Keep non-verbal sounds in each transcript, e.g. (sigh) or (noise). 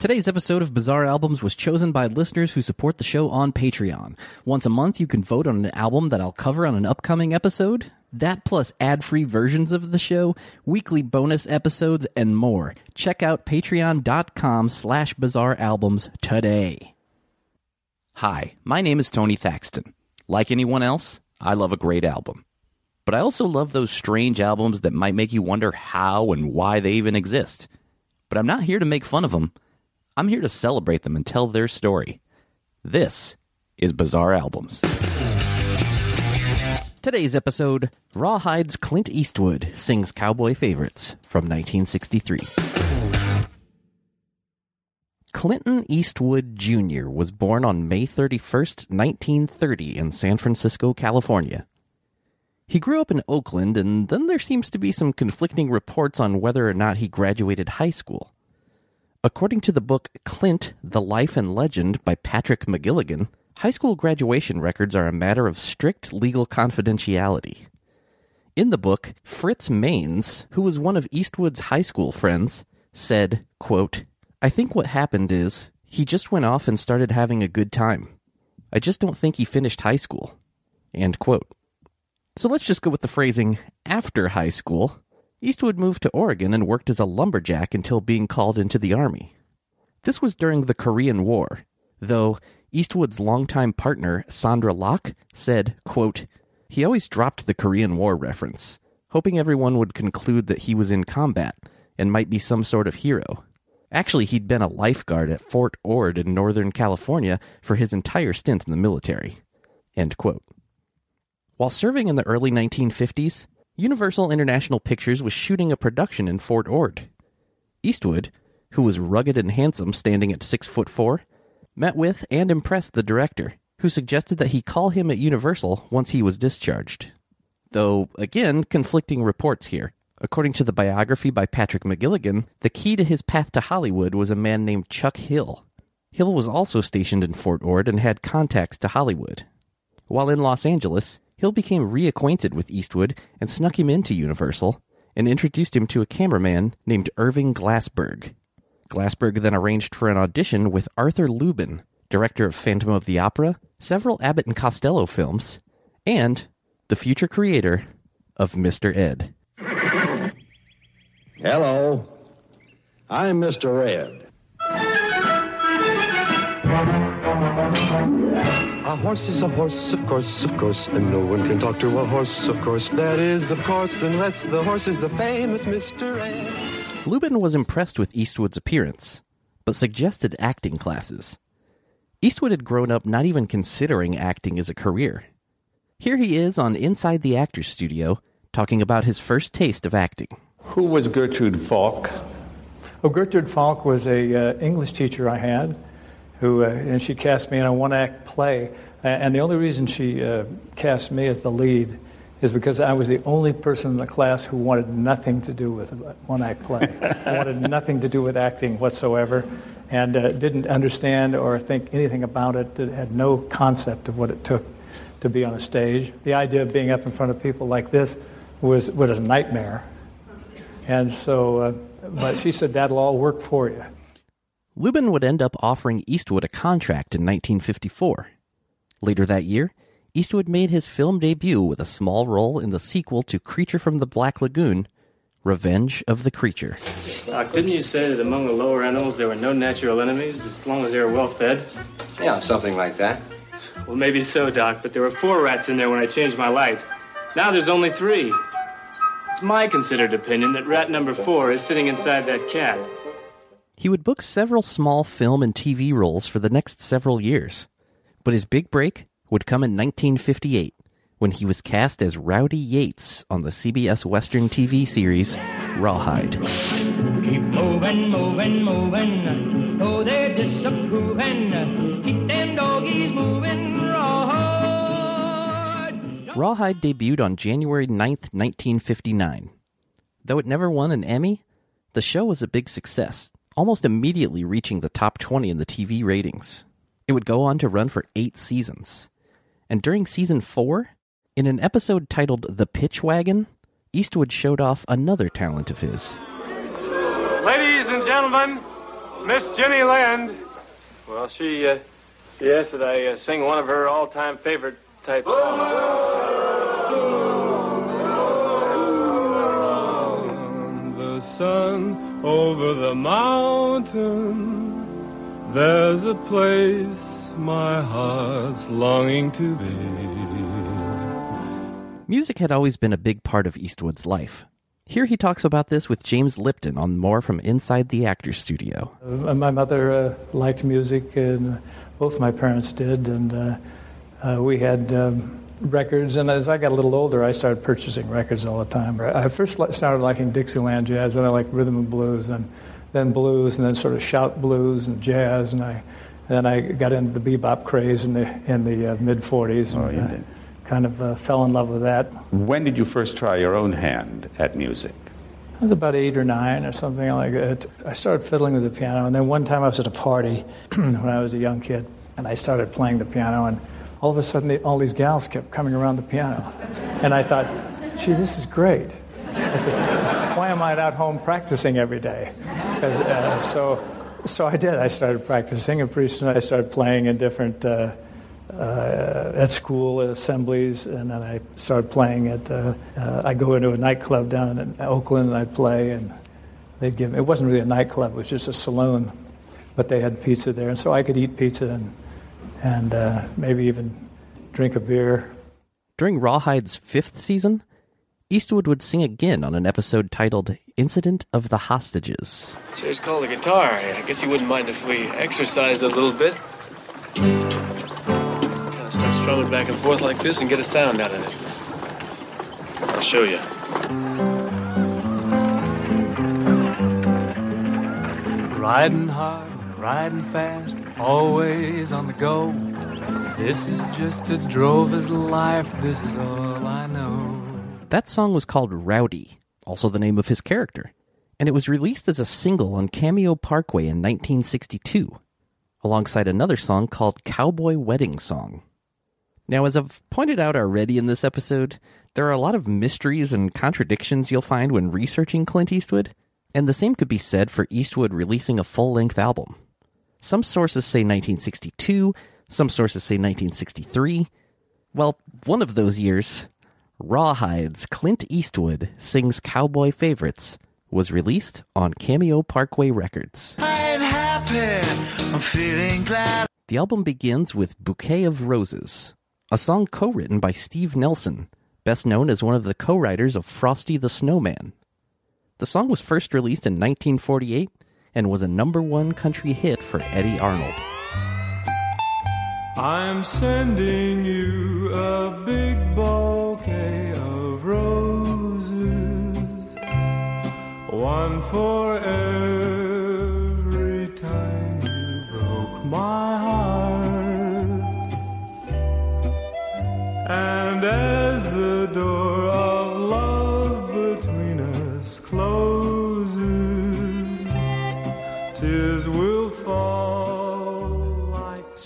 Today's episode of Bizarre Albums was chosen by listeners who support the show on Patreon. Once a month, you can vote on an album that I'll cover on an upcoming episode. That plus ad-free versions of the show, weekly bonus episodes, and more. Check out patreon.com slash bizarre albums today. Hi, my name is Tony Thaxton. Like anyone else, I love a great album. But I also love those strange albums that might make you wonder how and why they even exist. But I'm not here to make fun of them. I'm here to celebrate them and tell their story. This is Bizarre Albums. Today's episode Rawhide's Clint Eastwood sings cowboy favorites from 1963. Clinton Eastwood Jr. was born on May 31st, 1930, in San Francisco, California. He grew up in Oakland, and then there seems to be some conflicting reports on whether or not he graduated high school. According to the book Clint, The Life and Legend by Patrick McGilligan, high school graduation records are a matter of strict legal confidentiality. In the book, Fritz Manes, who was one of Eastwood's high school friends, said, quote, I think what happened is he just went off and started having a good time. I just don't think he finished high school. End quote. So let's just go with the phrasing after high school Eastwood moved to Oregon and worked as a lumberjack until being called into the Army. This was during the Korean War, though Eastwood's longtime partner, Sondra Locke, said, quote, He always dropped the Korean War reference, hoping everyone would conclude that he was in combat and might be some sort of hero. Actually, he'd been a lifeguard at Fort Ord in Northern California for his entire stint in the military. End quote. While serving in the early 1950s, Universal International Pictures was shooting a production in Fort Ord. Eastwood, who was rugged and handsome, standing at six foot four, met with and impressed the director, who suggested that he call him at Universal once he was discharged. Though, again, conflicting reports here. According to the biography by Patrick McGilligan, the key to his path to Hollywood was a man named Chuck Hill. Hill was also stationed in Fort Ord and had contacts to Hollywood. While in Los Angeles, Hill became reacquainted with Eastwood and snuck him into Universal and introduced him to a cameraman named Irving Glassberg. Glassberg then arranged for an audition with Arthur Lubin, director of Phantom of the Opera, several Abbott and Costello films, and the future creator of Mr. Ed. Hello, I'm Mr. Ed. A horse is a horse, of course, of course, and no one can talk to a horse, of course. That is, of course, unless the horse is the famous Mr. Ed. Lubin was impressed with Eastwood's appearance, but suggested acting classes. Eastwood had grown up not even considering acting as a career. Here he is on Inside the Actors Studio talking about his first taste of acting. Who was Gertrude Falk? Oh, Gertrude Falk was a uh, English teacher I had, who uh, and she cast me in a one-act play. And the only reason she uh, cast me as the lead is because I was the only person in the class who wanted nothing to do with a one-act play. (laughs) I wanted nothing to do with acting whatsoever, and uh, didn't understand or think anything about it. Had no concept of what it took to be on a stage. The idea of being up in front of people like this was was a nightmare. And so, uh, but she said that'll all work for you. Lubin would end up offering Eastwood a contract in 1954. Later that year, Eastwood made his film debut with a small role in the sequel to Creature from the Black Lagoon, Revenge of the Creature. Doc, didn't you say that among the lower animals there were no natural enemies as long as they were well fed? Yeah, something like that. Well, maybe so, Doc, but there were four rats in there when I changed my lights. Now there's only three. It's my considered opinion that rat number four is sitting inside that cat. He would book several small film and TV roles for the next several years. But his big break would come in 1958 when he was cast as Rowdy Yates on the CBS Western TV series Rawhide. Keep moving, moving, moving. Oh, they're disapproving. Keep them doggies moving. Rawhide. Rawhide debuted on January 9th, 1959. Though it never won an Emmy, the show was a big success, almost immediately reaching the top 20 in the TV ratings. It would go on to run for eight seasons. And during season four, in an episode titled The Pitch Wagon, Eastwood showed off another talent of his. Ladies and gentlemen, Miss Jenny Land. Well, she uh, she asked that I uh, sing one of her all-time favorite type songs. The sun over the mountain. There's a place my heart's longing to be. Music had always been a big part of Eastwood's life. Here he talks about this with James Lipton on more from Inside the Actors Studio. Uh, my mother uh, liked music, and both my parents did, and uh, uh, we had um, records. And as I got a little older, I started purchasing records all the time. I first started liking Dixieland jazz, then I liked rhythm and blues, and then blues, and then sort of shout blues and jazz, and I then I got into the bebop craze in the in the uh, mid '40s. Oh, and, you uh, did. Kind of uh, fell in love with that. When did you first try your own hand at music? I was about eight or nine or something like that. I started fiddling with the piano, and then one time I was at a party (clears throat) when I was a young kid, and I started playing the piano, and all of a sudden, they, all these gals kept coming around the piano, and I thought, "Gee, this is great." I said, "Why am I not home practicing every day?" uh, so, so I did. I started practicing, and pretty soon I started playing in different. Uh, uh, at school assemblies, and then I started playing at. Uh, uh, I go into a nightclub down in Oakland, and I play, and they'd give. Me, it wasn't really a nightclub; it was just a saloon, but they had pizza there, and so I could eat pizza and and uh, maybe even drink a beer. During Rawhide's fifth season, Eastwood would sing again on an episode titled Incident of the Hostages. Chair's called a guitar. I guess you wouldn't mind if we exercised a little bit. Kind of start strumming back and forth like this and get a sound out of it. I'll show you. Riding hard, riding fast, always on the go. This is just a drover's life, this is all I know. That song was called Rowdy, also the name of his character, and it was released as a single on Cameo Parkway in 1962, alongside another song called Cowboy Wedding Song. Now, as I've pointed out already in this episode, there are a lot of mysteries and contradictions you'll find when researching Clint Eastwood, and the same could be said for Eastwood releasing a full length album. Some sources say 1962, some sources say 1963. Well, one of those years, Rawhide's Clint Eastwood Sings Cowboy Favorites was released on Cameo Parkway Records. I'm. I'm feeling glad. The album begins with Bouquet of Roses, a song co written by Steve Nelson, best known as one of the co writers of Frosty the Snowman. The song was first released in 1948 and was a number one country hit for Eddy Arnold. I'm sending you a big bouquet of roses, one for every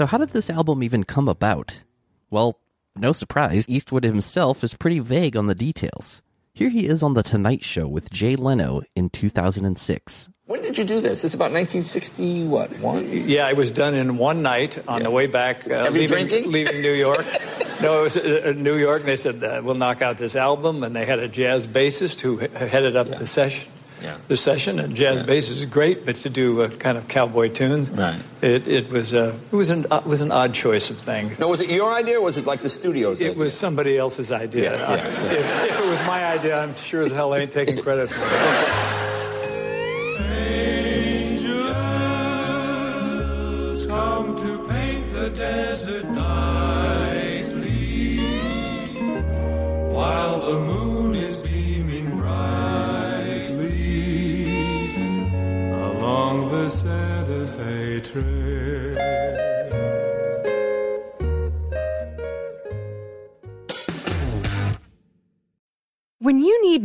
So, how did this album even come about? Well, no surprise, Eastwood himself is pretty vague on the details. Here he is on The Tonight Show with Jay Leno in 2006. When did you do this? It's about 1960, what, one? Yeah, it was done in one night on the way back, uh, Heavy leaving, drinking? (laughs) leaving New York. (laughs) no, it was uh, uh, New York, and they said, uh, we'll knock out this album. And they had a jazz bassist who headed up the session. Yeah. The session and jazz bass is great, but to do a kind of cowboy tunes, Right. it, it was uh, it was an uh, was an odd choice of things. No, was it your idea or was it like the studio's It was somebody else's idea. Yeah, yeah, Uh, If, if it was my idea, I'm sure as hell I ain't taking credit for it. (laughs)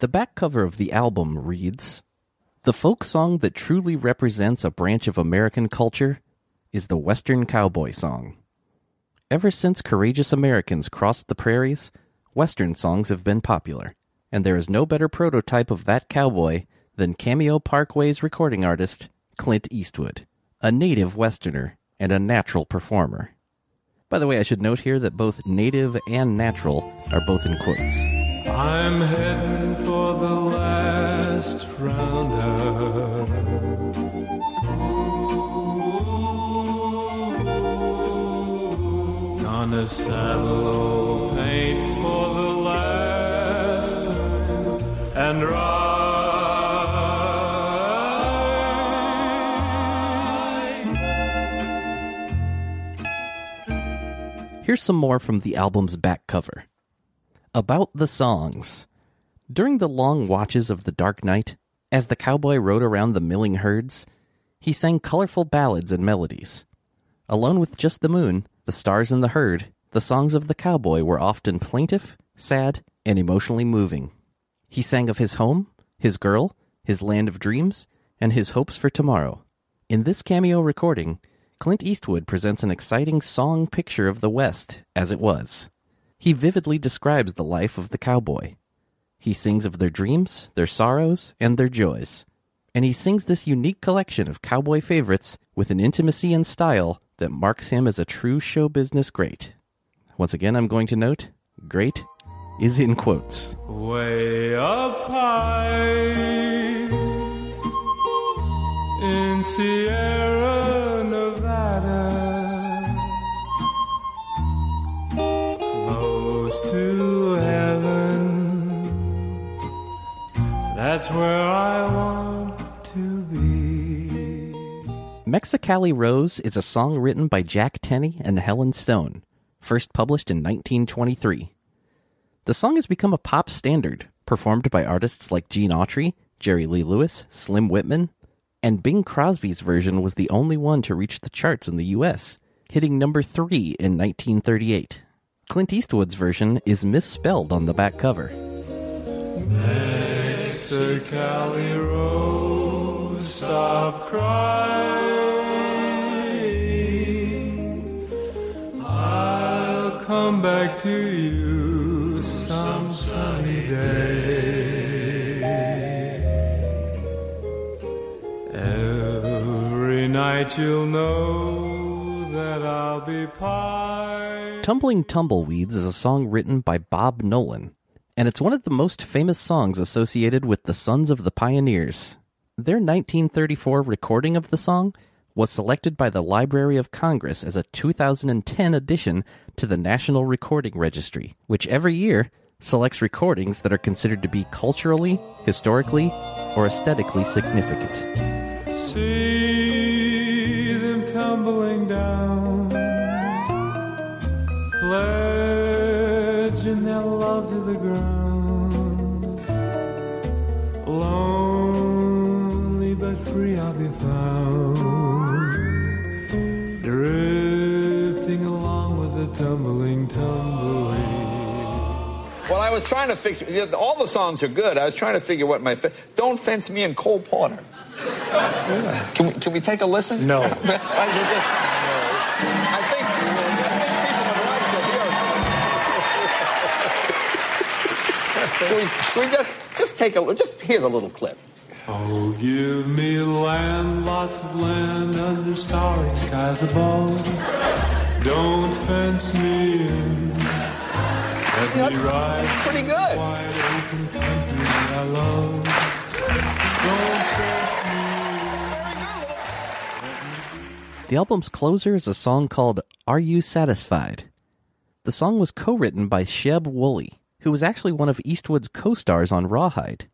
The back cover of the album reads The folk song that truly represents a branch of American culture is the Western cowboy song. Ever since courageous Americans crossed the prairies, Western songs have been popular, and there is no better prototype of that cowboy than Cameo Parkway's recording artist, Clint Eastwood, a native Westerner and a natural performer. By the way, I should note here that both native and natural are both in quotes. I'm heading for the last roundup. Gonna saddle old paint for the last time and ride. Here's some more from the album's back cover. About the songs. During the long watches of the dark night, as the cowboy rode around the milling herds, he sang colorful ballads and melodies. Alone with just the moon, the stars and the herd, the songs of the cowboy were often plaintive, sad, and emotionally moving. He sang of his home, his girl, his land of dreams, and his hopes for tomorrow. In this cameo recording, Clint Eastwood presents an exciting song picture of the West as it was. He vividly describes the life of the cowboy. He sings of their dreams, their sorrows, and their joys. And he sings this unique collection of cowboy favorites with an intimacy and style that marks him as a true show business great. Once again, I'm going to note great is in quotes. Way up high in Sierra That's where I want to be. Mexicali Rose is a song written by Jack Tenney and Helen Stone, first published in 1923. The song has become a pop standard, performed by artists like Gene Autry, Jerry Lee Lewis, Slim Whitman, and Bing Crosby's version was the only one to reach the charts in the US, hitting number 3 in 1938. Clint Eastwood's version is misspelled on the back cover. Mexicali Rose, stop crying. I'll come back to you some sunny day. Every night you'll know that I'll be pie. Tumbling Tumbleweeds is a song written by Bob Nolan, and it's one of the most famous songs associated with the Sons of the Pioneers. Their 1934 recording of the song was selected by the Library of Congress as a 2010 addition to the National Recording Registry, which every year selects recordings that are considered to be culturally, historically, or aesthetically significant. See them tumbling down, pledging their love to the tumbling tumbleweed. Well, I was trying to fix all the songs are good. I was trying to figure what my don't fence me and Cole Porter. Can we, can we take a listen? No. (laughs) I just- I think, can (laughs) we, can we just just take a just here's a little clip. Oh, give me land, lots of land under starry skies above. Don't fence me in. Let Yeah, me ride it's pretty good. wide open country I love. Don't fence me The album's closer is a song called Are You Satisfied? The song was co written by Sheb Wooley, who was actually one of Eastwood's co stars on Rawhide.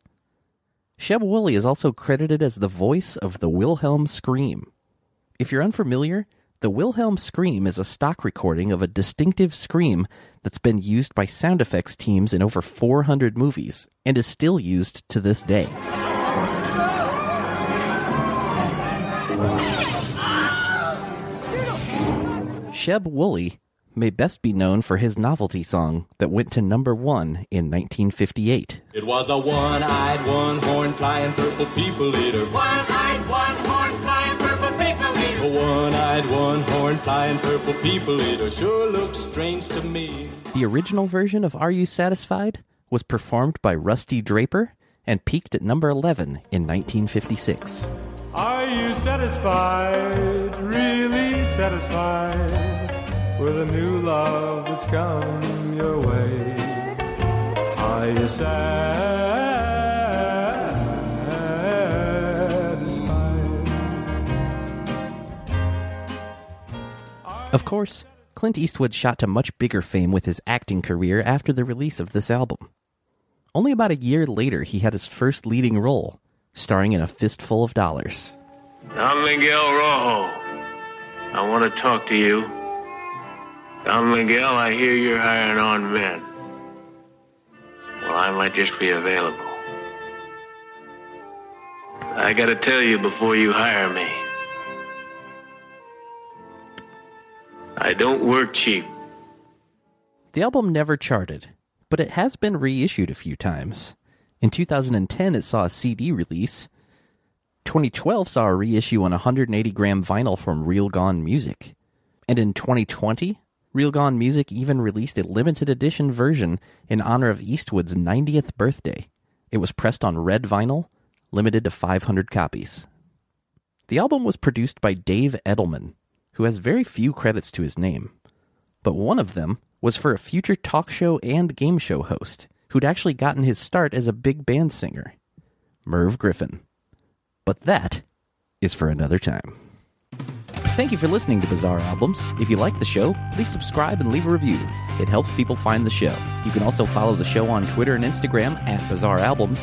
Sheb Wooley is also credited as the voice of the Wilhelm scream. If you're unfamiliar, the Wilhelm scream is a stock recording of a distinctive scream that's been used by sound effects teams in over 400 movies and is still used to this day. Sheb Wooley may best be known for his novelty song that went to number one in 1958. It was a one-eyed, one-horn flying purple people eater. One-eyed, one-horn A one-eyed, one-horn flying purple people eater sure looks strange to me. The original version of Are You Satisfied was performed by Rusty Draper and peaked at number 11 in 1956. Are you satisfied, really satisfied with a new love that's come your way? Are you satisfied? Of course, Clint Eastwood shot to much bigger fame with his acting career after the release of this album. Only about a year later, he had his first leading role, starring in A Fistful of Dollars. I'm Miguel Rojo. I want to talk to you. Don Miguel, I hear you're hiring on men. Well, I might just be available. I gotta tell you before you hire me. I don't work cheap. The album never charted, but it has been reissued a few times. In 2010, it saw a CD release. 2012 saw a reissue on 180 gram vinyl from Real Gone Music. And in 2020, Real Gone Music even released a limited edition version in honor of Eastwood's 90th birthday. It was pressed on red vinyl, limited to 500 copies. The album was produced by Dave Edelman, who has very few credits to his name. But one of them was for a future talk show and game show host who'd actually gotten his start as a big band singer, Merv Griffin. But that is for another time. Thank you for listening to Bizarre Albums. If you like the show, please subscribe and leave a review. It helps people find the show. You can also follow the show on Twitter and Instagram at Bizarre Albums,